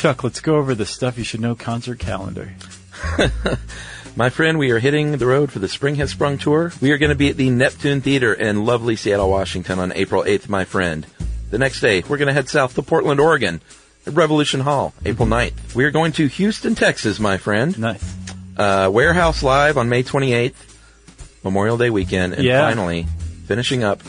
Chuck, let's go over the stuff you should know concert calendar. My friend, we are hitting the road for the Spring Has Sprung tour. We are going to be at the Neptune Theater in lovely Seattle, Washington on April 8th, my friend. The next day, we're going to head south to Portland, Oregon at Revolution Hall, April 9th. We are going to Houston, Texas, my friend. Nice. Uh, Warehouse Live on May 28th, Memorial Day weekend. And Yeah. finally, finishing up,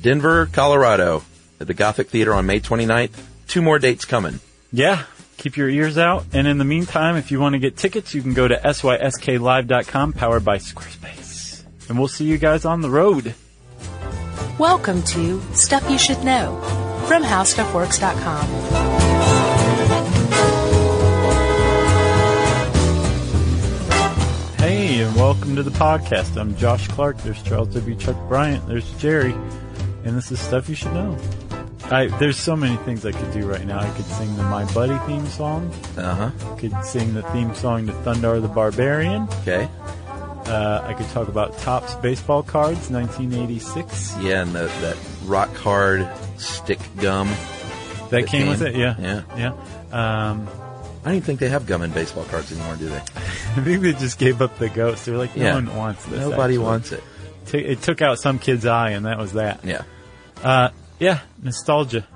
Denver, Colorado at the Gothic Theater on May 29th. Two more dates coming. Yeah. Keep your ears out. And in the meantime, if you want to get tickets, you can go to sysklive.com powered by Squarespace. And we'll see you guys on the road. Welcome to Stuff You Should Know from HowStuffWorks.com. Hey, and welcome to the podcast. I'm Josh Clark. There's Charles W. Chuck Bryant. There's Jerry. And this is Stuff You Should Know. I, there's so many things I could do right now. I could sing the My Buddy theme song. Uh huh. could sing the theme song to Thundarr the Barbarian. Okay. Uh, I could talk about Topps baseball cards, 1986. Yeah, and the, that rock hard stick gum. That That came with it, yeah. Yeah. Yeah. Um, I don't even think they have gum in baseball cards anymore, do they? I think they just gave up the ghost. They're like, no Yeah. one wants this. Nobody actually. wants it. It took out some kid's eye, and that was that. Yeah. Uh, yeah, nostalgia.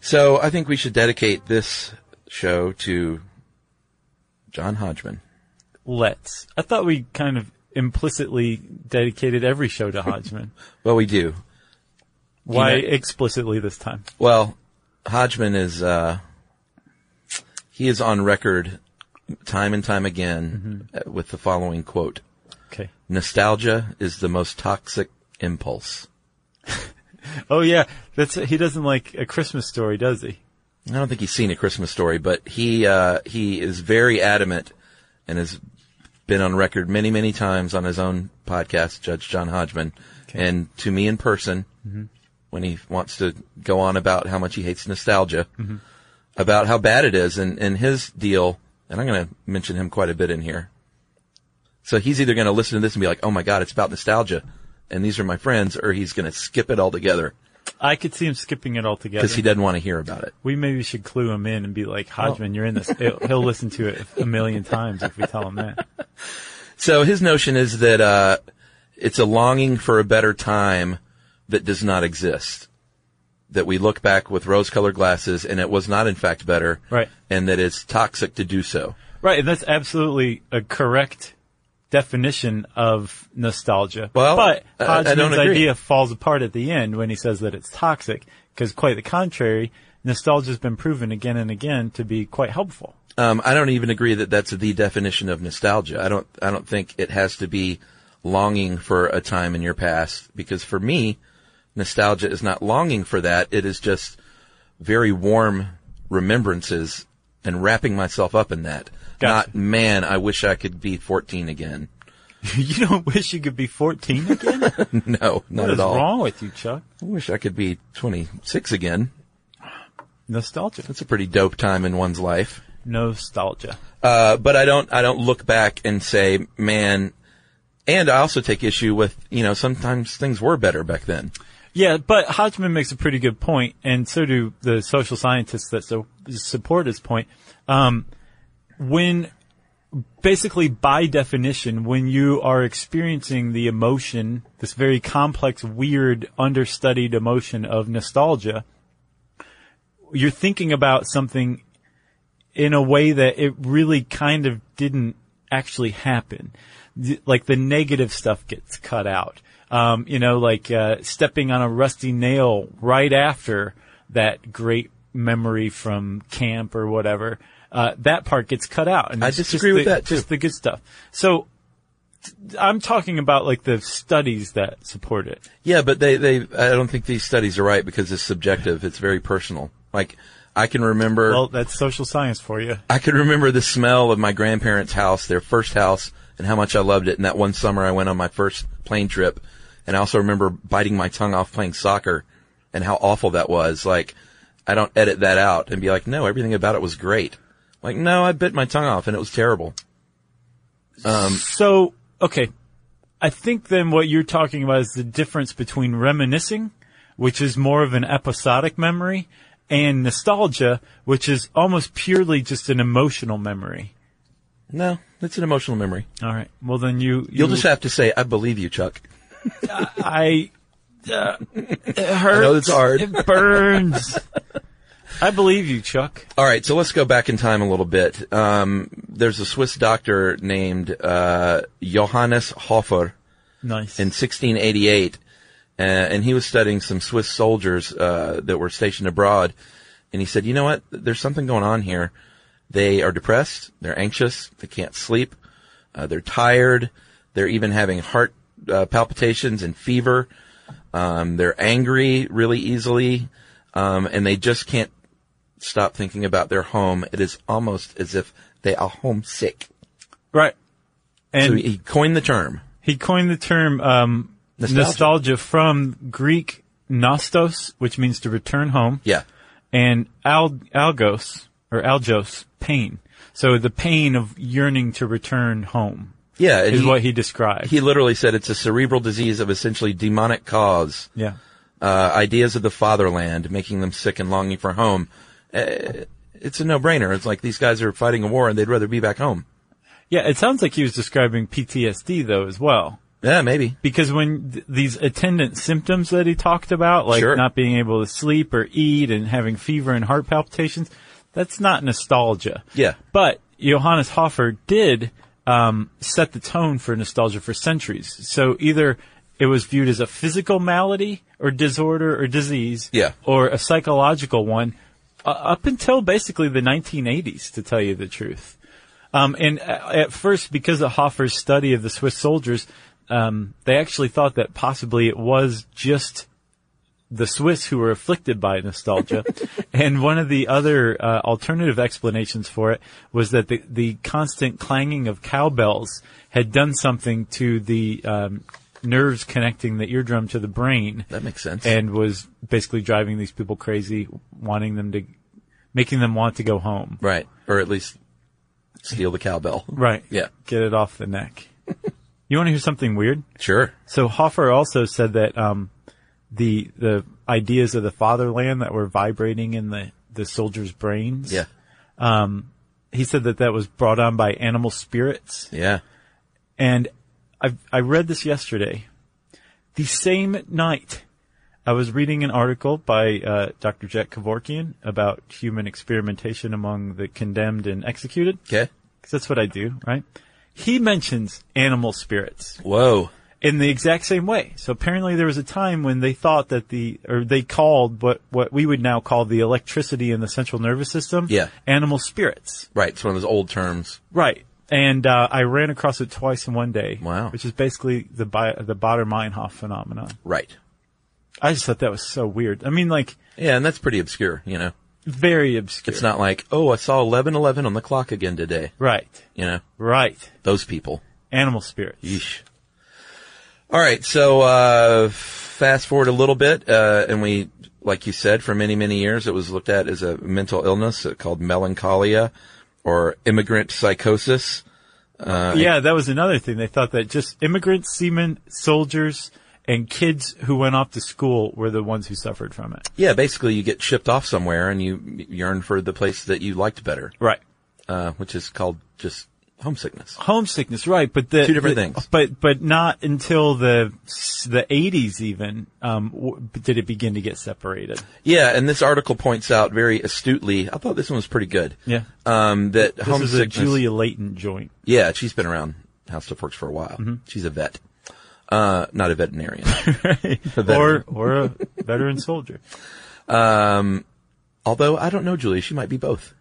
So I think we should dedicate this show to John Hodgman. Let's. I thought we kind of implicitly dedicated every show to Hodgman. Well, we do. Why know- explicitly this time? Well, Hodgman is, uh, he is on record time and time again uh, with the following quote. Okay. Nostalgia is the most toxic impulse. Oh yeah, that's he doesn't like a Christmas story, does he? I don't think he's seen a Christmas story, but he, uh, he is very adamant and has been on record many, many times on his own podcast, Judge John Hodgman, Okay. and to me in person, when he wants to go on about how much he hates nostalgia, about how bad it is, and, and his deal, and I'm going to mention him quite a bit in here. So he's either going to listen to this and be like, oh my god, it's about nostalgia, and these are my friends, or he's going to skip it altogether I could see him skipping it altogether. because he doesn't want to hear about it. We maybe should clue him in and be like, Hodgman, you're in this. He'll, he'll listen to it a million times if we tell him that. So his notion is that uh, it's a longing for a better time that does not exist. That we look back with rose-colored glasses, and it was not, in fact, better. Right. And that it's toxic to do so. Right, and that's absolutely a correct definition of nostalgia. Well, but I- I don't Hodgman's idea falls apart at the end when he says that it's toxic, because quite the contrary, nostalgia's been proven again and again to be quite helpful. Um, I don't even agree that that's the definition of nostalgia. I don't. I don't think it has to be longing for a time in your past because for me, nostalgia is not longing for that. It is just very warm remembrances and wrapping myself up in that. Gotcha. Not man, I wish I could be 14 again. you don't wish you could be 14 again? no, not at is all. wrong with you, Chuck? I wish I could be 26 again. Nostalgia. That's a pretty dope time in one's life. Nostalgia. Uh, but I don't, I don't look back and say, man, and I also take issue with, you know, sometimes things were better back then. Yeah, but Hodgman makes a pretty good point, and so do the social scientists that so support his point. Um, when basically by definition, when you are experiencing the emotion, this very complex, weird, understudied emotion of nostalgia, you're thinking about something in a way that it really kind of didn't actually happen. Like the negative stuff gets cut out. Um, you know, like uh, stepping on a rusty nail right after that great memory from camp or whatever. Uh, that part gets cut out. And I just disagree with the- that, too. Just the good stuff. So I'm talking about like the studies that support it. Yeah, but they, they, I don't think these studies are right because it's subjective. It's very personal. Like, I can remember, Well, that's social science for you. I can remember the smell of my grandparents' house, their first house, and how much I loved it. And that one summer I went on my first plane trip. And I also remember biting my tongue off playing soccer and how awful that was. Like, I don't edit that out and be like, no, everything about it was great. Like, no, I bit my tongue off and it was terrible. So, okay. I think then what you're talking about is the difference between reminiscing, which is more of an episodic memory, and nostalgia, which is almost purely just an emotional memory. No, it's an emotional memory. All right. Well, then you, you You'll just have to say, I believe you, Chuck. I. Uh, it hurts. know it's hard. It burns. I believe you, Chuck. All right, so let's go back in time a little bit. Um, there's a Swiss doctor named uh, Johannes Hofer Nice. in 1688, uh, and he was studying some Swiss soldiers uh, that were stationed abroad, and he said, "You know what? There's something going on here. They are depressed. They're anxious. They can't sleep. Uh, they're tired. They're even having heart uh, palpitations and fever. Um, they're angry really easily, um, and they just can't stop thinking about their home. It is almost as if they are homesick." right. And So he coined the term. He coined the term um, Nostalgia. nostalgia. from Greek nostos, which means to return home, Yeah. and al- algos or algos, pain. So the pain of yearning to return home Yeah. is he- what he described. He literally said it's a cerebral disease of essentially demonic cause. yeah. Uh, ideas of the fatherland, making them sick and longing for home. Uh, it's a no-brainer. It's like these guys are fighting a war and they'd rather be back home. Yeah, it sounds like he was describing PTSD though as well. Yeah, maybe. Because when th- these attendant symptoms that he talked about, like Sure. not being able to sleep or eat and having fever and heart palpitations, that's not nostalgia. Yeah. But Johannes Hofer did um, set the tone for nostalgia for centuries. So either it was viewed as a physical malady or disorder or disease, Yeah. or a psychological one, uh, up until basically the 1980s, to tell you the truth. Um, and at first, because of Hofer's study of the Swiss soldiers, um, they actually thought that possibly it was just the Swiss who were afflicted by nostalgia. and one of the other uh, alternative explanations for it was that the, the constant clanging of cowbells had done something to the um, nerves connecting the eardrum to the brain That makes sense. and was basically driving these people crazy, wanting them to, making them want to go home. right. Or at least steal the cowbell. Right. Yeah. Get it off the neck. you want to hear something weird? Sure. So Hofer also said that um, the the ideas of the fatherland that were vibrating in the the soldiers' brains. Yeah. Um, he said that that was brought on by animal spirits, Yeah. and I I read this yesterday. The same night, I was reading an article by uh, Dr. Jack Kevorkian about human experimentation among the condemned and executed. Okay. Because that's what I do, right? He mentions animal spirits. Whoa. in the exact same way. So apparently there was a time when they thought that the, or they called what, what we would now call the electricity in the central nervous system. Yeah. Animal spirits. Right. It's one of those old terms. Right. And, uh, I ran across it twice in one day. Wow. Which is basically the, bi- the Baader-Meinhof phenomenon. Right. I just thought that was so weird. I mean, like, Yeah, and that's pretty obscure, you know. very obscure. It's not like, oh, I saw 1111 on the clock again today. Right. You know, Right. those people. Animal spirits. Yeesh. All right, so uh, fast forward a little bit, uh, and we, like you said, for many many years, it was looked at as a mental illness uh, called melancholia or immigrant psychosis. Uh, yeah, that was another thing. They thought that just immigrants, seamen, soldiers, and kids who went off to school were the ones who suffered from it. Yeah, basically, you get shipped off somewhere and you yearn for the place that you liked better, Right. uh, which is called just homesickness. Homesickness, right? But the Two different the- things. But but not until the the eighties even um, w- did it begin to get separated. Yeah, and this article points out very astutely. I thought this one was pretty good. Yeah, Um, that homesickness this is a. Julia Layton joint. Yeah, she's been around How Stuff Works for a while. Mm-hmm. She's a vet. Uh, not a veterinarian. or veteran. or a veteran soldier. um, although I don't know, Julia, she might be both.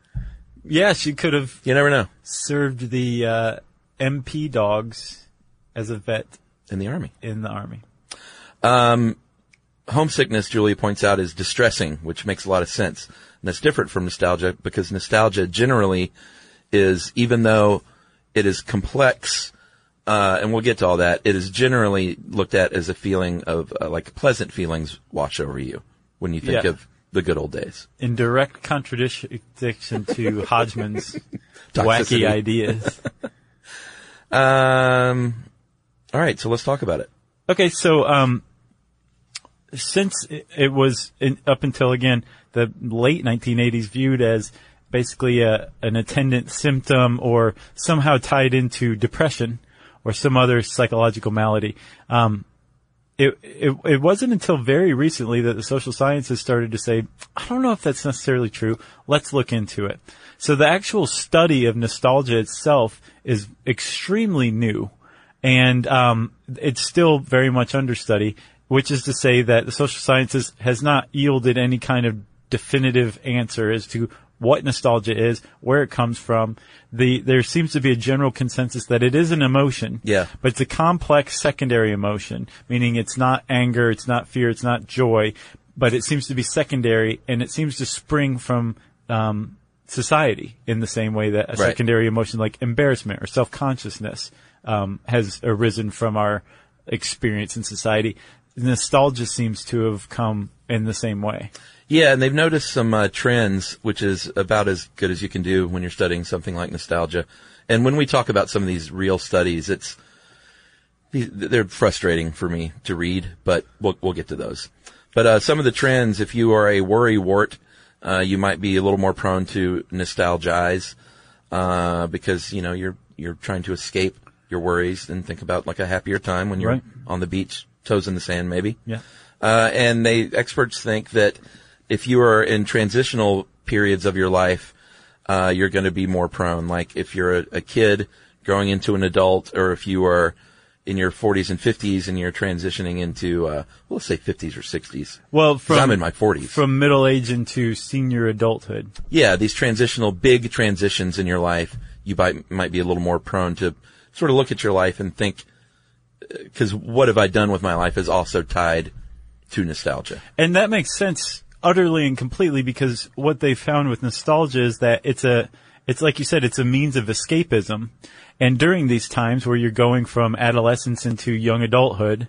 Yeah, she could have You never know. served the uh, MP dogs as a vet In the army. in the army. Homesickness, Julia points out, is distressing, which makes a lot of sense. And that's different from nostalgia because nostalgia generally is, even though it is complex, uh, and we'll get to all that, it is generally looked at as a feeling of, uh, like pleasant feelings wash over you when you think Yeah. of the good old days. In direct contradiction to Hodgman's wacky ideas. Um, all right, so let's talk about it. Okay, so um, since it, it was in, up until again the late 1980s viewed as basically a, an attendant symptom or somehow tied into depression or some other psychological malady. Um, it, it, it wasn't until very recently that the social sciences started to say, I don't know if that's necessarily true. Let's look into it. So the actual study of nostalgia itself is extremely new and um, it's still very much under study, which is to say that the social sciences has not yielded any kind of definitive answer as to what nostalgia is, where it comes from. The there seems to be a general consensus that it is an emotion, Yeah. but it's a complex secondary emotion, meaning it's not anger, it's not fear, it's not joy, but it seems to be secondary, and it seems to spring from um, society in the same way that a Right. secondary emotion like embarrassment or self consciousness um, has arisen from our experience in society. Nostalgia seems to have come in the same way. Yeah, and they've noticed some uh, trends, which is about as good as you can do when you're studying something like nostalgia. And when we talk about some of these real studies, it's they're frustrating for me to read, but we'll we'll get to those. But uh, some of the trends, if you are a worry wart, uh, you might be a little more prone to nostalgize uh, because you know you're you're trying to escape your worries and think about like a happier time when you're Right. on the beach, toes in the sand, maybe. Yeah. Uh, and they experts think that if you are in transitional periods of your life, uh, you're going to be more prone. Like if you're a, a kid growing into an adult, or if you are in your 40s and 50s and you're transitioning into, uh, well, let's say 50s or 60s. Well, from I'm in my 40s. from middle age into senior adulthood. yeah, these transitional, big transitions in your life, you might might be a little more prone to sort of look at your life and think, because what have I done with my life is also tied to nostalgia. And that makes sense utterly and completely because what they found with nostalgia is that it's a, it's like you said, it's a means of escapism. And during these times where you're going from adolescence into young adulthood,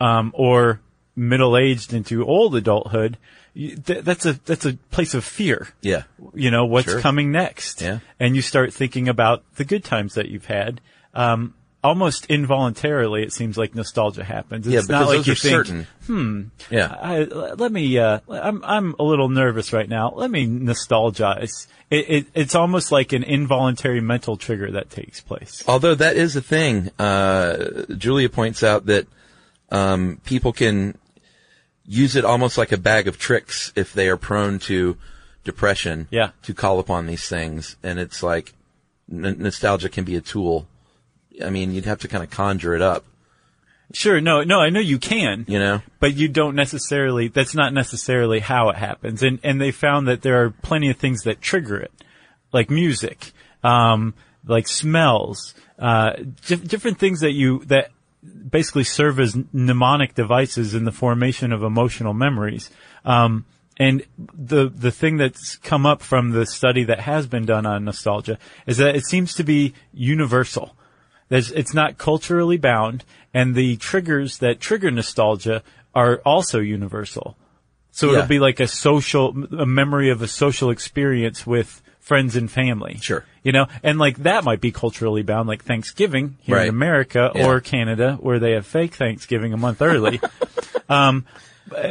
um, or middle-aged into old adulthood, th- that's a, that's a place of fear. Yeah. You know, what's Sure. coming next? Yeah. And you start thinking about the good times that you've had. Um, almost involuntarily, it seems like nostalgia happens. It's Yeah, not because like those you are think, certain. Hmm. Yeah. I, let me. Uh, I'm I'm a little nervous right now. Let me nostalgize. It, it, it's almost like an involuntary mental trigger that takes place. Although that is a thing, uh, Julia points out that um, people can use it almost like a bag of tricks if they are prone to depression. Yeah. To call upon these things, and it's like n- nostalgia can be a tool. I mean, you'd have to kind of conjure it up, Sure. No. No. I know you can. you know. But you don't necessarily. That's not necessarily how it happens. And and they found that there are plenty of things that trigger it, like music, um, like smells, uh, dif- different things that you that basically serve as mnemonic devices in the formation of emotional memories. Um, and the the thing that's come up from the study that has been done on nostalgia is that it seems to be universal. There's, it's not culturally bound, and the triggers that trigger nostalgia are also universal. So Yeah. it'll be like a social, a memory of a social experience with friends and family. Sure. You know, and like that might be culturally bound, like Thanksgiving here Right. in America Yeah. or Canada, where they have fake Thanksgiving a month early. um,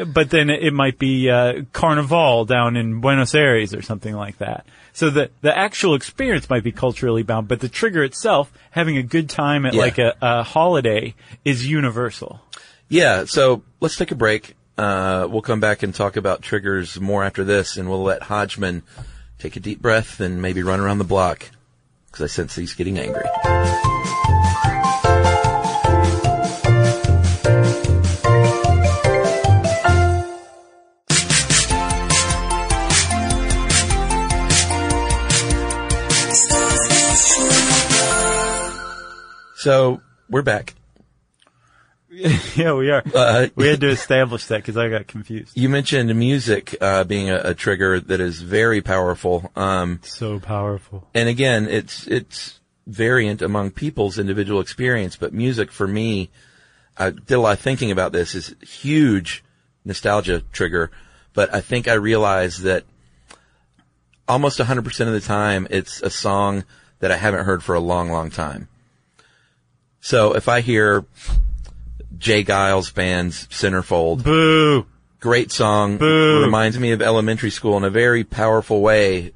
but then it might be uh, Carnival down in Buenos Aires or something like that. So the the actual experience might be culturally bound, but the trigger itself, having a good time at Yeah. like a, a holiday, is universal. Yeah. So let's take a break. Uh, we'll come back and talk about triggers more after this, and we'll let Hodgman take a deep breath and maybe run around the block because I sense he's getting angry. So we're back. yeah, we are. Uh, we had to establish that because I got confused. You mentioned music uh, being a, a trigger that is very powerful, um, So powerful. and again, it's it's variant among people's individual experience. But music, for me, I did a lot of thinking about this. Is huge nostalgia trigger, but I think I realized that almost 100% of the time, it's a song that I haven't heard for a long, long time. So if I hear J. Geils band's Centerfold, Boo. great song. Boo. Reminds me of elementary school in a very powerful way,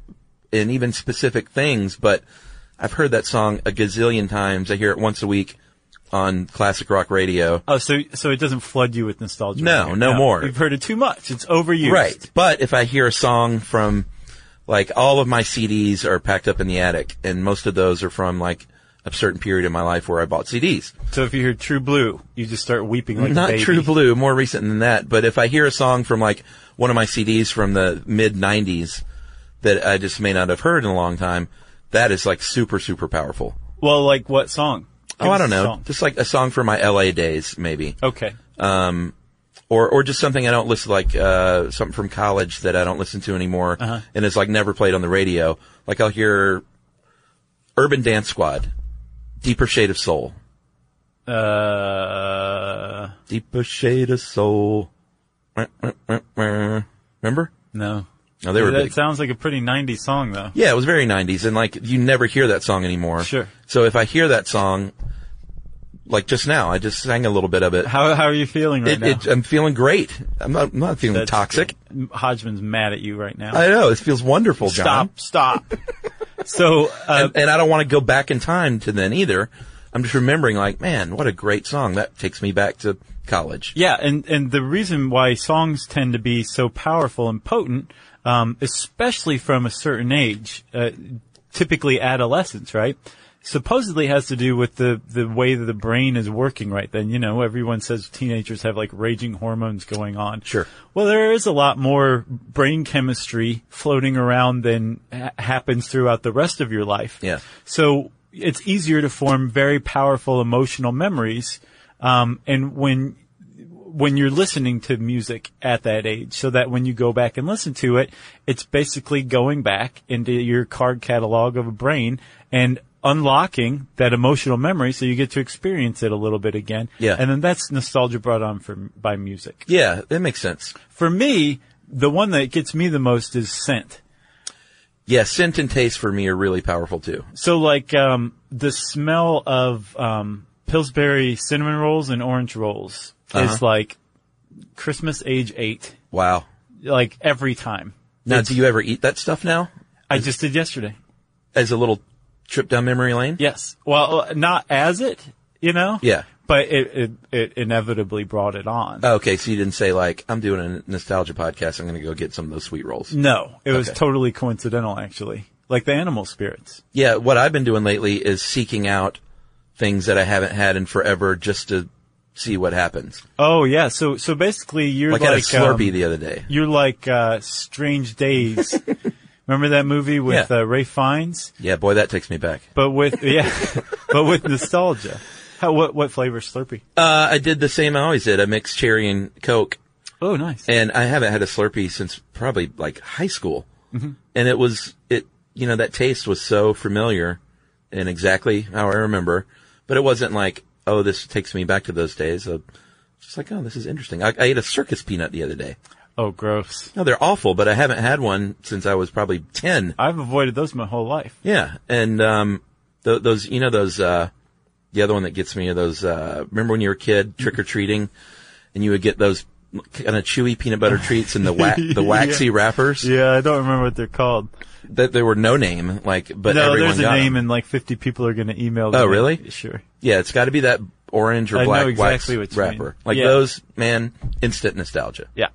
in even specific things. But I've heard that song a gazillion times. I hear it once a week on classic rock radio. Oh, so so it doesn't flood you with nostalgia. No, anymore. no more. You've heard it too much. It's overused. Right. But if I hear a song from, like, all of my CDs are packed up in the attic, and most of those are from, like, a certain period in my life where I bought CDs. So if you hear True Blue, you just start weeping like a Not. True Blue, more recent than that. But if I hear a song from, like, one of my CDs from the mid 90s that I just may not have heard in a long time, that is, like, super, super powerful. Well, like what song? Oh, I don't know. Just like a song from my LA days, maybe. Okay. Um, or or just something I don't listen like uh something from college that I don't listen to anymore Uh-huh. and it's like never played on the radio. Like I'll hear Urban Dance Squad, Deeper Shade of Soul, Uh, Deeper Shade of Soul. Remember? no. No, they were that big. sounds like a pretty 90s song though. Yeah, it was very 90s and like you never hear that song anymore. Sure. So if I hear that song like just now, I just sang a little bit of it. How how are you feeling right It, now? it, I'm feeling great. I'm not, I'm not feeling That's toxic. good. Hodgman's mad at you right now. I know. It feels wonderful, John. stop, stop. so, uh, and, and I don't want to go back in time to then either. I'm just remembering like, man, what a great song. That takes me back to college. Yeah, and, and the reason why songs tend to be so powerful and potent, um, especially from a certain age, uh, typically adolescence, right? Supposedly has to do with the, the way that the brain is working right then. You know, everyone says teenagers have like raging hormones going on. Sure. Well, there is a lot more brain chemistry floating around than ha- happens throughout the rest of your life. Yeah. So it's easier to form very powerful emotional memories. Um, and when, when you're listening to music at that age, so that when you go back and listen to it, it's basically going back into your card catalog of a brain and unlocking that emotional memory so you get to experience it a little bit again. Yeah. And then that's nostalgia brought on from, by music. Yeah, that makes sense. For me, the one that gets me the most is scent. Yeah, scent and taste for me are really powerful too. So like um, the smell of um, Pillsbury cinnamon rolls and orange rolls Uh-huh. is like Christmas age eight, Wow. like every time. Now, do you ever eat that stuff now I just did yesterday. as a little trip down memory lane? Yes. Well, not as it, you know. Yeah. But it it, it inevitably brought it on. Okay, so you didn't say like, I'm doing a nostalgia podcast. I'm going to go get some of those sweet rolls. no, it was Okay. totally coincidental, actually. Like the animal spirits. Yeah, what I've been doing lately is seeking out things that I haven't had in forever just to see what happens. Oh yeah. So so basically, you're Like, like, I had a Slurpee um, the other day. You're like uh, Strange Days. Remember that movie with Yeah. uh, Ralph Fiennes? Yeah, boy, that takes me back. But with yeah, but with nostalgia. How what what flavor Slurpee? Uh, I did the same I always did. I mixed cherry and Coke. Oh, nice. and I haven't had a Slurpee since probably like high school. Mm-hmm. And it was, it, you know, that taste was so familiar and exactly how I remember, but it wasn't like, oh, this takes me back to those days. Uh, just like, oh, this is interesting. I, I ate a circus peanut the other day. Oh, gross. No, they're awful, but I haven't had one since I was probably 10. I've avoided those my whole life. Yeah. And, um, th- those, you know, those, uh, the other one that gets me are those, uh, remember when you were a kid trick or treating and you would get those kind of chewy peanut butter treats in the wa- the waxy wrappers? Yeah, I don't remember what they're called. that they were no name, like, but no, there's a name, them. and like 50 people are going to email. Oh, really? Sure. Yeah, it's got to be that orange or I black exactly you mean. wrapper. Like Yeah. those, man, instant nostalgia. Yeah.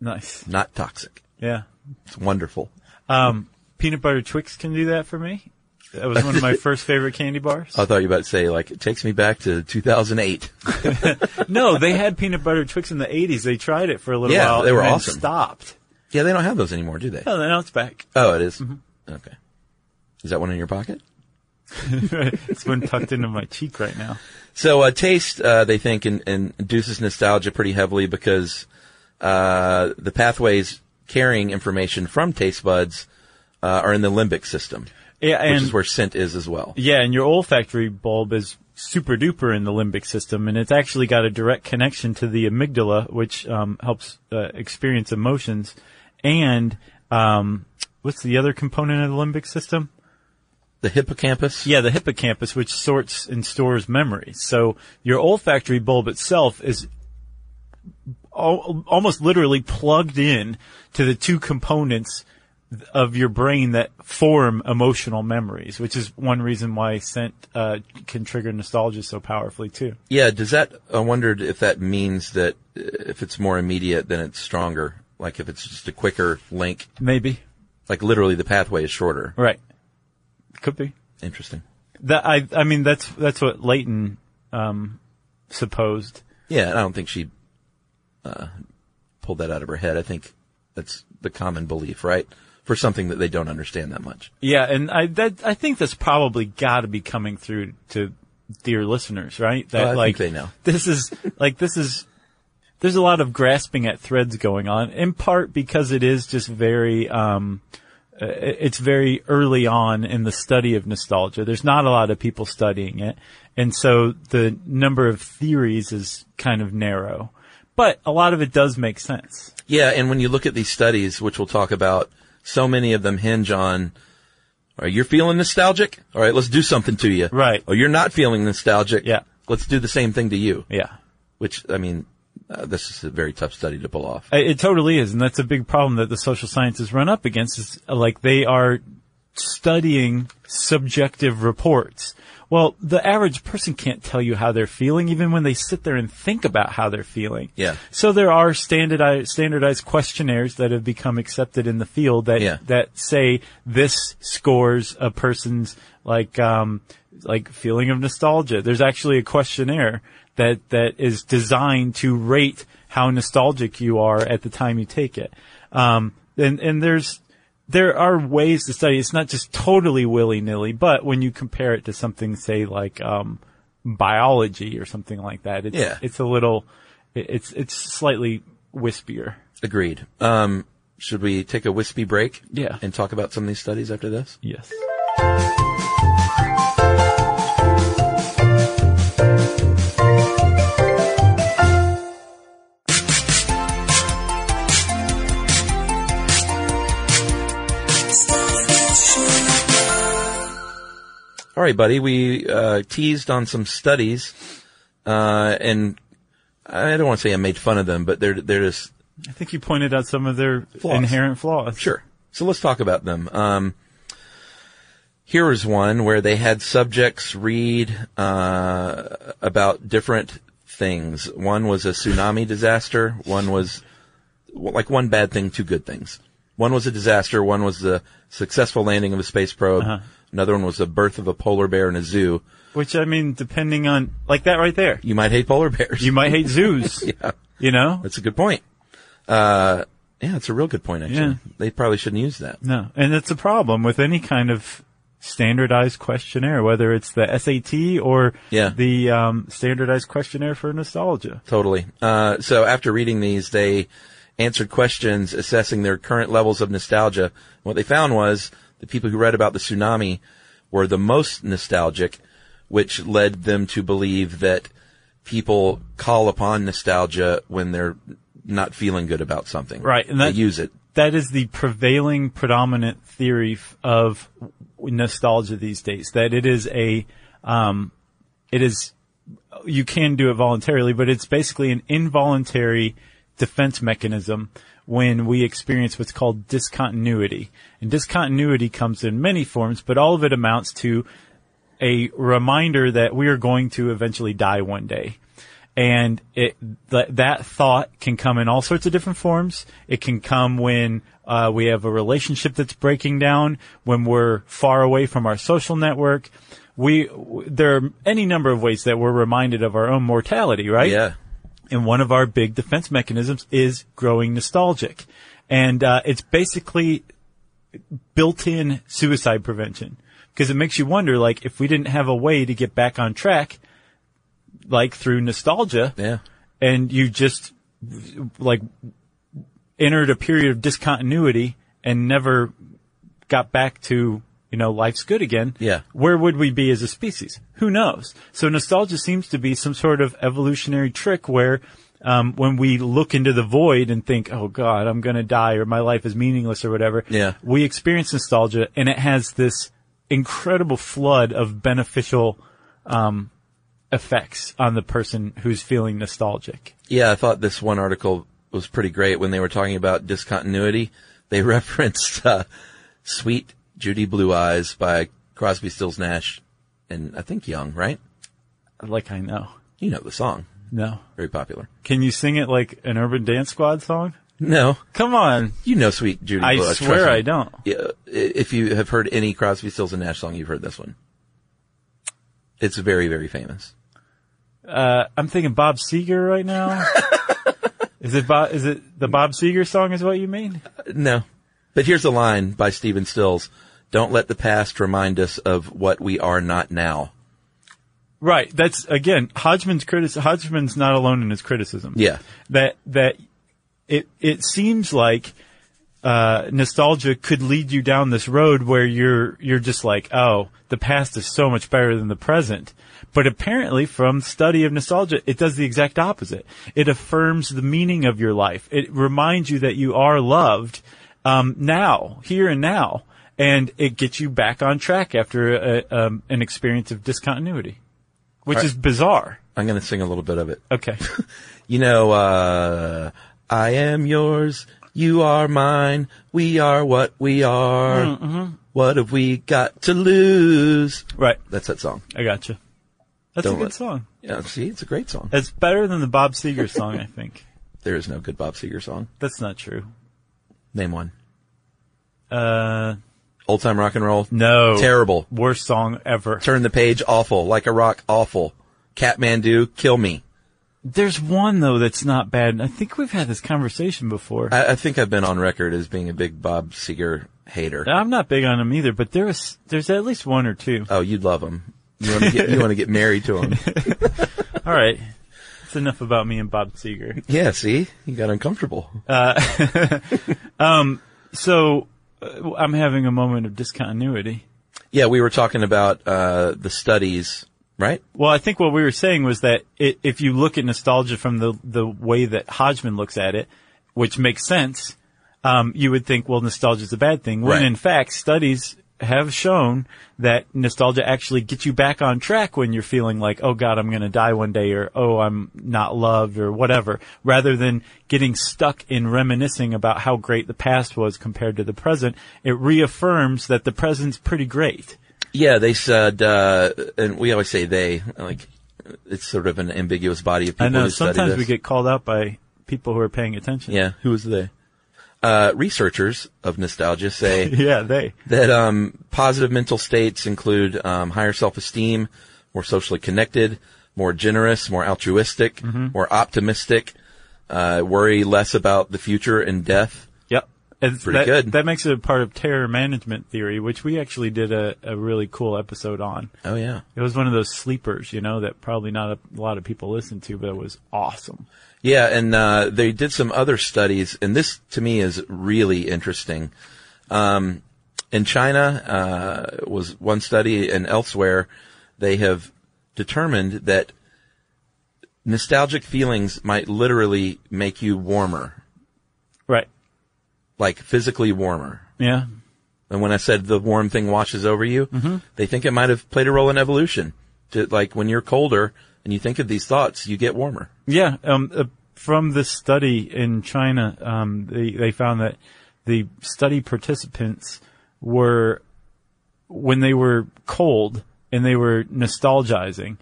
Nice. Not toxic. Yeah. It's wonderful. Um, peanut butter Twix can do that for me. That was one of my first favorite candy bars. I thought you were about to say like it takes me back to 2008. no, they had peanut butter Twix in the 80s. They tried it for a little Yeah, while. they were and awesome. Stopped. Yeah, they don't have those anymore, do they? Oh, now it's back. Oh, it is? Mm-hmm. Okay. Is that one in your pocket? it's been tucked into my cheek right now. So, uh, taste, uh, they think in, in induces nostalgia pretty heavily because, uh, the pathways carrying information from taste buds, uh, are in the limbic system, Yeah, which is where scent is as well. yeah, and your olfactory bulb is super duper in the limbic system, and it's actually got a direct connection to the amygdala, which um, helps uh, experience emotions. And um, what's the other component of the limbic system? The hippocampus? Yeah, the hippocampus, which sorts and stores memories. So your olfactory bulb itself is almost literally plugged in to the two components of your brain that form emotional memories, which is one reason why scent uh, can trigger nostalgia so powerfully too. Yeah, does that, I wondered if that means that uh, if it's more immediate, then it's stronger. Like if it's just a quicker link, Maybe. like literally the pathway is shorter. Right. Could be. Interesting. That I I mean that's that's what Layton um, supposed. Yeah, I don't think she uh, pulled that out of her head. I think that's the common belief, right? For something that they don't understand that much. Yeah, and I that I think that's probably got to be coming through to dear listeners, right? That Oh, I think like they know. This is like this is there's a lot of grasping at threads going on, in part because it is just very um it's very early on in the study of nostalgia. There's not a lot of people studying it, and so the number of theories is kind of narrow. But a lot of it does make sense. Yeah, and when you look at these studies, which we'll talk about, so many of them hinge on, all right, you're feeling nostalgic? All right, let's do something to you. Right. Oh, you're not feeling nostalgic? Yeah. Let's do the same thing to you. Yeah. Which, I mean, uh, this is a very tough study to pull off. It it totally is, and that's a big problem that the social sciences run up against. Is like they are studying subjective reports. Well, the average person can't tell you how they're feeling, even when they sit there and think about how they're feeling. Yeah. So there are standardized standardized questionnaires that have become accepted in the field that Yeah. that say this scores a person's like um like feeling of nostalgia. There's actually a questionnaire that that is designed to rate how nostalgic you are at the time you take it. Um and and there's there are ways to study. It's not just totally willy nilly, but when you compare it to something, say like um, biology or something like that, it's Yeah. it's a little, it's it's slightly wispier. Agreed. Um, should we take a wispy break? Yeah. And talk about some of these studies after this? Yes. All right, buddy. We uh, teased on some studies, uh, and I don't want to say I made fun of them, but they're they're just I think you pointed out some of their Flaws. inherent flaws. Sure. So let's talk about them. Um, here is one where they had subjects read uh, about different things. One was a tsunami disaster. One was like one bad thing, two good things. One was a disaster. One was the successful landing of a space probe. Uh-huh. Another one was the birth of a polar bear in a zoo. Which I mean, depending on like that right there, You might hate polar bears. you might hate zoos. yeah, You know? that's a good point. Uh, yeah, it's a real good point. Actually, Yeah. they probably shouldn't use that. No, and it's a problem with any kind of standardized questionnaire, whether it's the SAT or Yeah. the um, standardized questionnaire for nostalgia. Totally. Uh, so after reading these, they answered questions assessing their current levels of nostalgia. What they found was the people who read about the tsunami were the most nostalgic, which led them to believe that people call upon nostalgia when they're not feeling good about something. Right, and that- they use it. That is the prevailing predominant theory of nostalgia these days. That it is a, um, it is, you can do it voluntarily, but it's basically an involuntary defense mechanism when we experience what's called discontinuity. And discontinuity comes in many forms, but all of it amounts to a reminder that we are going to eventually die one day. And it, that, that thought can come in all sorts of different forms. It can come when, uh, we have a relationship that's breaking down, when we're far away from our social network. We, there are any number of ways that we're reminded of our own mortality, right? Yeah. And one of our big defense mechanisms is growing nostalgic. And, uh, it's basically built-in suicide prevention. Because it makes you wonder, like, if we didn't have a way to get back on track, like through nostalgia, Yeah. and you just, like, entered a period of discontinuity and never got back to, you know, life's good again. Yeah. Where would we be as a species? Who knows? So nostalgia seems to be some sort of evolutionary trick where, um, when we look into the void and think, oh God, I'm gonna die or my life is meaningless or whatever. Yeah. We experience nostalgia and it has this incredible flood of beneficial, um, effects on the person who's feeling nostalgic. Yeah, I thought this one article was pretty great when they were talking about discontinuity. They referenced uh, "Sweet Judy Blue Eyes" by Crosby, Stills, Nash, and I think Young. Right? Like I know. You know the song, No. very popular. Can you sing it like an Urban Dance Squad song? No, Come on. you know "Sweet Judy I Blue Eyes." I swear. I don't. Yeah, if you have heard any Crosby, Stills, and Nash song, you've heard this one. It's very, very famous. Uh, I'm thinking Bob Seger right now. is it Bob, is it the Bob Seger song is what you mean? No. But here's a line by Stephen Stills. Don't let the past remind us of what we are not now. Right. That's again, Hodgman's criticism, Hodgman's not alone in his criticism. Yeah. That, that it, it seems like, uh, nostalgia could lead you down this road where you're, you're just like, oh, the past is so much better than the present. But apparently from study of nostalgia, it does the exact opposite. It affirms the meaning of your life. It reminds you that you are loved, um, now, here and now. And it gets you back on track after a, um, an experience of discontinuity, which is bizarre. I'm going to sing a little bit of it. Okay. You know, uh, I am yours. You are mine. We are what we are. Mm-hmm. What have we got to lose? right. That's that song. I got gotcha. That's Don't a good let- song. Yeah, see, it's a great song. It's better than the Bob Seger song, I think. There is no good Bob Seger song. That's not true. Name one. Uh, Old time rock and roll. no. Terrible. Worst song ever. Turn the page. Awful. Like a rock. Awful. Katmandu. Kill me. There's one though that's not bad. I think we've had this conversation before. I, I think I've been on record as being a big Bob Seger hater. I'm not big on him either, but there is, there's at least one or two. Oh, you'd love him. You want to get you want to get married to him. All right. That's enough about me and Bob Seger. Yeah, see, you got uncomfortable. Um. So, uh, I'm having a moment of discontinuity. Yeah, we were talking about uh, the studies, right? Well, I think what we were saying was that it, if you look at nostalgia from the the way that Hodgman looks at it, which makes sense, um, you would think, well, nostalgia is a bad thing. When Right. in fact, studies have shown that nostalgia actually gets you back on track when you're feeling like, oh God, I'm going to die one day, or oh, I'm not loved, or whatever, rather than getting stuck in reminiscing about how great the past was compared to the present. It reaffirms that the present's pretty great. Yeah, they said, uh, and we always say they, like it's sort of an ambiguous body of people I know sometimes we get called out by people who are paying attention. yeah, who is they? Uh, researchers of nostalgia say Yeah, they. that um, positive mental states include um, higher self-esteem, more socially connected, more generous, more altruistic, Mm-hmm. more optimistic, uh, worry less about the future and death. Yep. It's Pretty that, good. That makes it a part of terror management theory, which we actually did a, a really cool episode on. Oh yeah. It was one of those sleepers, you know, that probably not a, a lot of people listen to, but it was awesome. Yeah, and uh, they did some other studies, and this to me is really interesting. Um, in China uh, was one study, and elsewhere they have determined that nostalgic feelings might literally make you warmer, Right. like physically warmer. Yeah. And when I said the warm thing washes over you, they think it might have played a role in evolution. To, like when you're colder and you think of these thoughts, you get warmer. Yeah. Um, uh, from this study in China, um, they, they found that the study participants were, when they were cold and they were nostalgizing,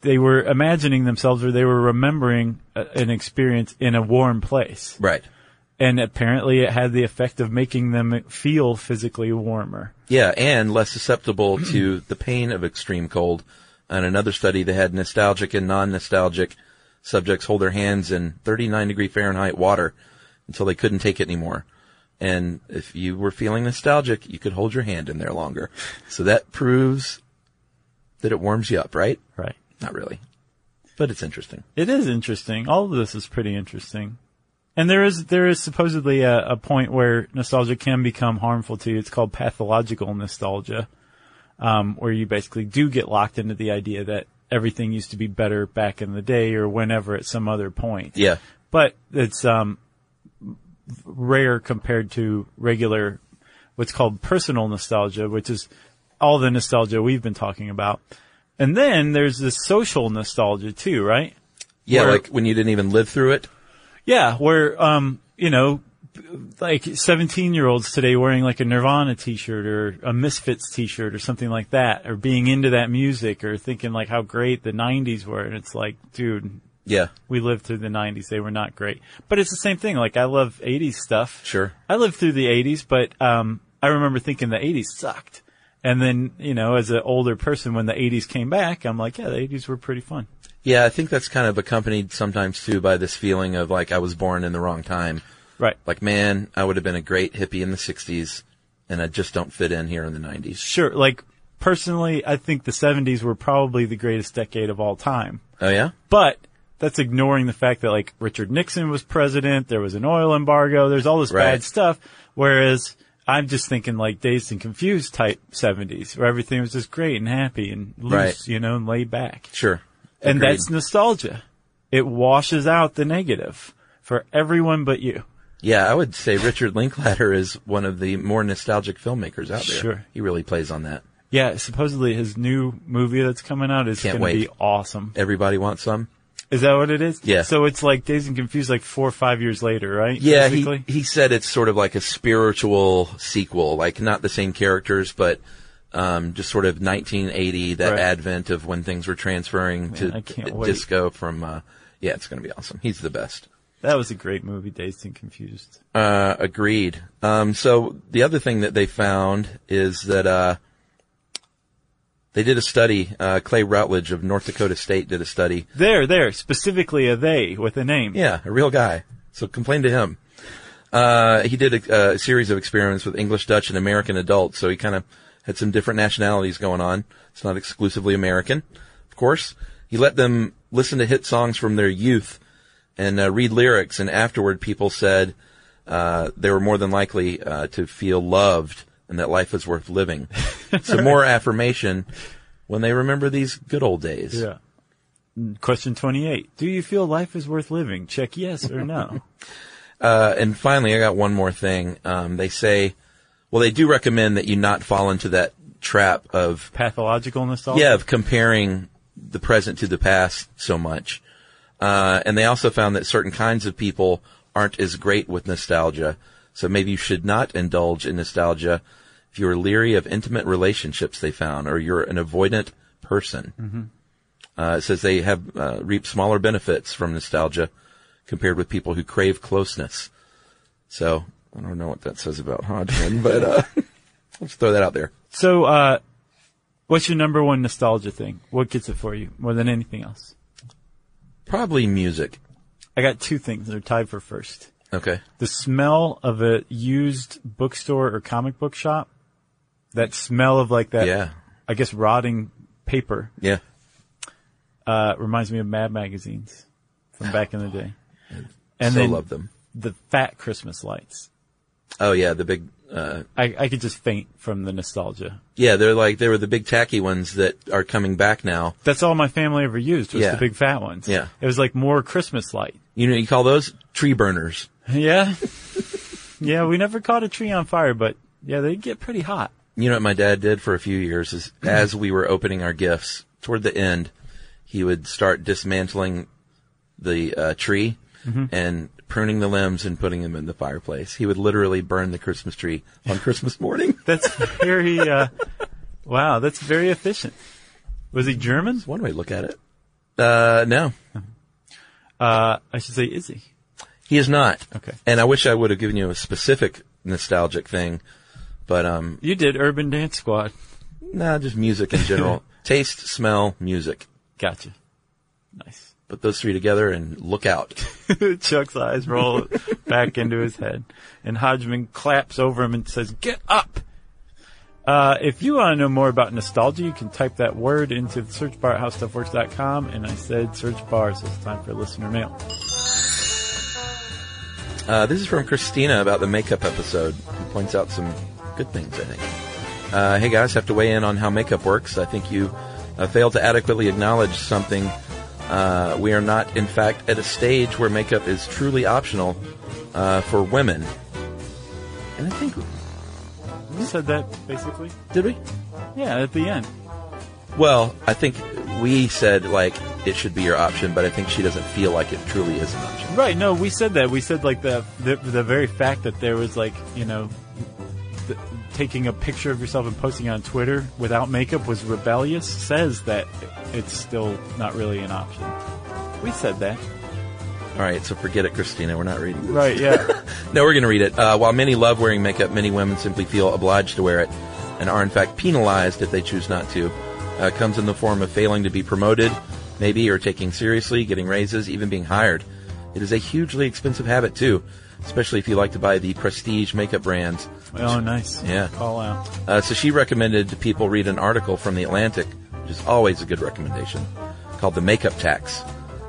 they were imagining themselves or they were remembering a, an experience in a warm place. Right. And apparently it had the effect of making them feel physically warmer. Yeah, and less susceptible to the pain of extreme cold. In another study, they had nostalgic and non-nostalgic subjects hold their hands in 39 degree Fahrenheit water until they couldn't take it anymore. And if you were feeling nostalgic, you could hold your hand in there longer. So that proves that it warms you up, right? Right. Not really. But it's interesting. It is interesting. All of this is pretty interesting. And there is, there is supposedly a, a point where nostalgia can become harmful to you. It's called pathological nostalgia, um, where you basically do get locked into the idea that everything used to be better back in the day or whenever at some other point. Yeah. But it's, um, rare compared to regular, what's called personal nostalgia, which is all the nostalgia we've been talking about. And then there's this social nostalgia too, right? Yeah, Where- like when you didn't even live through it. Yeah, where um, you know, like 17 year olds today wearing like a Nirvana t-shirt or a Misfits t-shirt or something like that, or being into that music or thinking like how great the 90s were. And it's like, dude, Yeah, we lived through the 90s. They were not great. But it's the same thing. Like I love 80s stuff. sure. I lived through the 80s, but um, I remember thinking the 80s sucked. And then, you know, as an older person, when the 80s came back, I'm like, yeah, the 80s were pretty fun. Yeah, I think that's kind of accompanied sometimes too by this feeling of like I was born in the wrong time. Right. Like, man, I would have been a great hippie in the 60s and I just don't fit in here in the 90s. Sure. Like, personally, I think the 70s were probably the greatest decade of all time. Oh yeah? But that's ignoring the fact that like Richard Nixon was president, there was an oil embargo, there's all this Right. bad stuff. Whereas I'm just thinking like dazed and confused type 70s where everything was just great and happy and loose, Right. you know, and laid back. Sure. And that's nostalgia. It washes out the negative for everyone but you. Yeah, I would say Richard Linklater is one of the more nostalgic filmmakers out there. Sure. He really plays on that. Yeah, supposedly his new movie that's coming out is Can't going to wait. be awesome. Everybody wants some. Is that what it is? Yeah. So it's like Dazed and Confused like four or five years later, right? Yeah, Basically? he, he said it's sort of like a spiritual sequel, like not the same characters, but um, just sort of 1980, that Right. advent of when things were transferring Man, to can't d- wait. disco from, uh, yeah, it's going to be awesome. He's the best. That was a great movie, Dazed and Confused. Uh, agreed. Um, so the other thing that they found is that, uh, they did a study, uh, Clay Routledge of North Dakota State did a study. There, there, specifically a they with a name. Yeah, a real guy. So complain to him. Uh, he did a, a series of experiments with English, Dutch, and American adults, so he kind of had some different nationalities going on. It's not exclusively American, of course. He let them listen to hit songs from their youth and uh, read lyrics, and afterward, people said uh, they were more than likely uh, to feel loved and that life is worth living. Some more affirmation when they remember these good old days. Yeah. Question 28. Do you feel life is worth living? Check yes or no. Uh, and finally, I got one more thing. Um, they say, well, they do recommend that you not fall into that trap of, Pathological nostalgia? yeah, of comparing the present to the past so much. Uh, and they also found that certain kinds of people aren't as great with nostalgia. So maybe you should not indulge in nostalgia if you're leery of intimate relationships they found, or you're an avoidant person. Uh, it says they have uh, reap smaller benefits from nostalgia compared with people who crave closeness. So I don't know what that says about Hodgman, but uh, let's throw that out there. So, uh, what's your number one nostalgia thing? What gets it for you more than anything else? Probably music. I got two things that are tied for first. Okay. The smell of a used bookstore or comic book shop. That smell of like that, Yeah. I guess, rotting paper, Yeah. uh, reminds me of Mad magazines from back in the day. And so then love them. the fat Christmas lights. Oh yeah, the big. Uh, I, I could just faint from the nostalgia. yeah, they're like they were the big tacky ones that are coming back now. That's all my family ever used was Yeah. the big fat ones. Yeah. It was like more Christmas light. You know, you call those tree burners. Yeah. yeah, we never caught a tree on fire, but yeah, they get pretty hot. You know what my dad did for a few years is as we were opening our gifts toward the end, he would start dismantling the uh, tree and pruning the limbs and putting them in the fireplace. He would literally burn the Christmas tree on Christmas morning. That's very, uh, wow, that's very efficient. Was he German? One way to look at it. Uh, no, Uh, I should say, is he? he is not. Okay. And I wish I would have given you a specific nostalgic thing, but um, You did Urban Dance Squad. nah, just music in general. Taste, smell, music. Gotcha. Nice. Put those three together and look out. Chuck's eyes roll back into his head, and Hodgman claps over him and says, "Get up!" Uh, if you want to know more about nostalgia, you can type that word into the search bar at howstuffworks.com, and I said search bar, so it's time for listener mail. Uh, this is from Christina about the makeup episode. Who points out some good things, I think. Uh, hey guys, have to weigh in on how makeup works. I think you uh, failed to adequately acknowledge something. Uh, we are not, in fact, at a stage where makeup is truly optional uh, for women. And I think, You said that basically. did we? Yeah, at the end. Well, I think we said like it should be your option, but I think she doesn't feel like it truly is an option. Right. No, we said that. We said like the the, the very fact that there was like you know. The, taking a picture of yourself and posting it on Twitter without makeup was rebellious says that it's still not really an option. We said that. All right, so forget it, Christina. We're not reading this. Right, yeah. No, we're going to read it. Uh, while many love wearing makeup, many women simply feel obliged to wear it and are in fact penalized if they choose not to. Uh, it comes in the form of failing to be promoted, maybe, or taking seriously, getting raises, even being hired. It is a hugely expensive habit too, especially if you like to buy the prestige makeup brands. Oh, nice. Yeah. Call out. Uh, so she recommended people read an article from The Atlantic, which is always a good recommendation, called The Makeup Tax.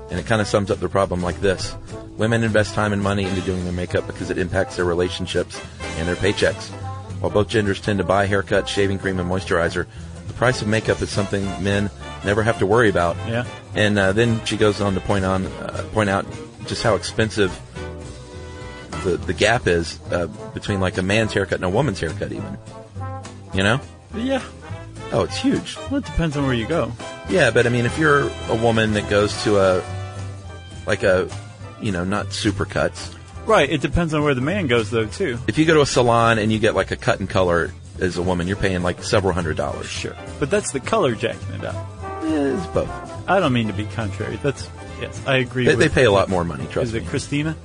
And it kind of sums up the problem like this. Women invest time and money into doing their makeup because it impacts their relationships and their paychecks. While both genders tend to buy haircuts, shaving cream, and moisturizer, the price of makeup is something men never have to worry about. Yeah. And uh, then she goes on to point on uh, point out just how expensive the the gap is uh, between like a man's haircut and a woman's haircut, even. You know? Yeah. Oh, it's huge. Well, it depends on where you go. Yeah, but I mean, if you're a woman that goes to a like a you know not super cuts, Right. It depends on where the man goes, though, too. if you go to a salon and you get like a cut and color as a woman, you're paying like several hundred dollars. Sure. But that's the color jacking it up. Yeah, it's both. I don't mean to be contrary. That's yes, I agree. They, with, they pay a lot more money. Trust Is me. Is it Christina?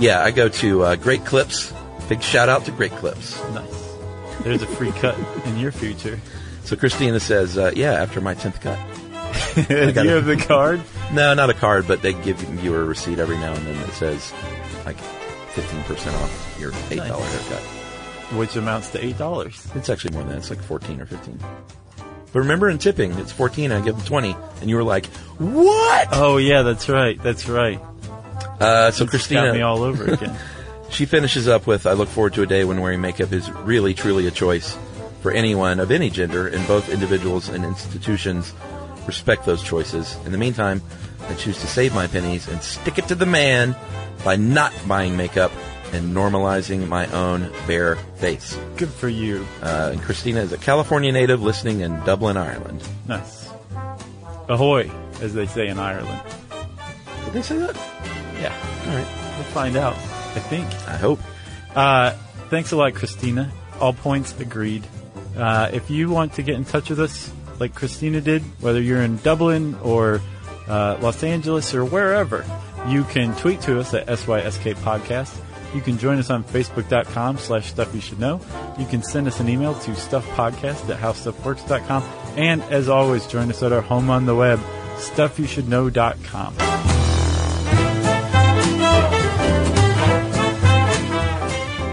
Yeah, I go to uh, Great Clips. Big shout out to Great Clips. Nice. There's a free cut in your future. So Christina says, uh, "Yeah, after my tenth cut." Do you have the card? No, not a card, but they give you a receipt every now and then that says like fifteen percent off your eight dollar Nice. haircut. Which amounts to eight dollars. It's actually more than that. It's like fourteen or fifteen. But remember, in tipping, it's fourteen. I give them twenty, and you were like, "What?" Oh yeah, that's right. That's right. Uh, so Christina, got me all over again. She finishes up with, I look forward to a day when wearing makeup is really, truly a choice for anyone of any gender, and both individuals and institutions respect those choices. In the meantime, I choose to save my pennies and stick it to the man by not buying makeup and normalizing my own bare face. Good for you. Uh, and Christina is a California native listening in Dublin, Ireland. Nice. Ahoy, as they say in Ireland. Did they say that? Yeah. All right. We'll find out. I think. I hope. Uh, thanks a lot, Christina. All points agreed. Uh, if you want to get in touch with us, like Christina did, whether you're in Dublin or uh, Los Angeles or wherever, you can tweet to us at SYSK Podcast. You can join us on Facebook.com slash Stuff You Should Know. You can send us an email to StuffPodcast at HowStuffWorks.com. And as always, join us at our home on the web, StuffYouShouldKnow.com.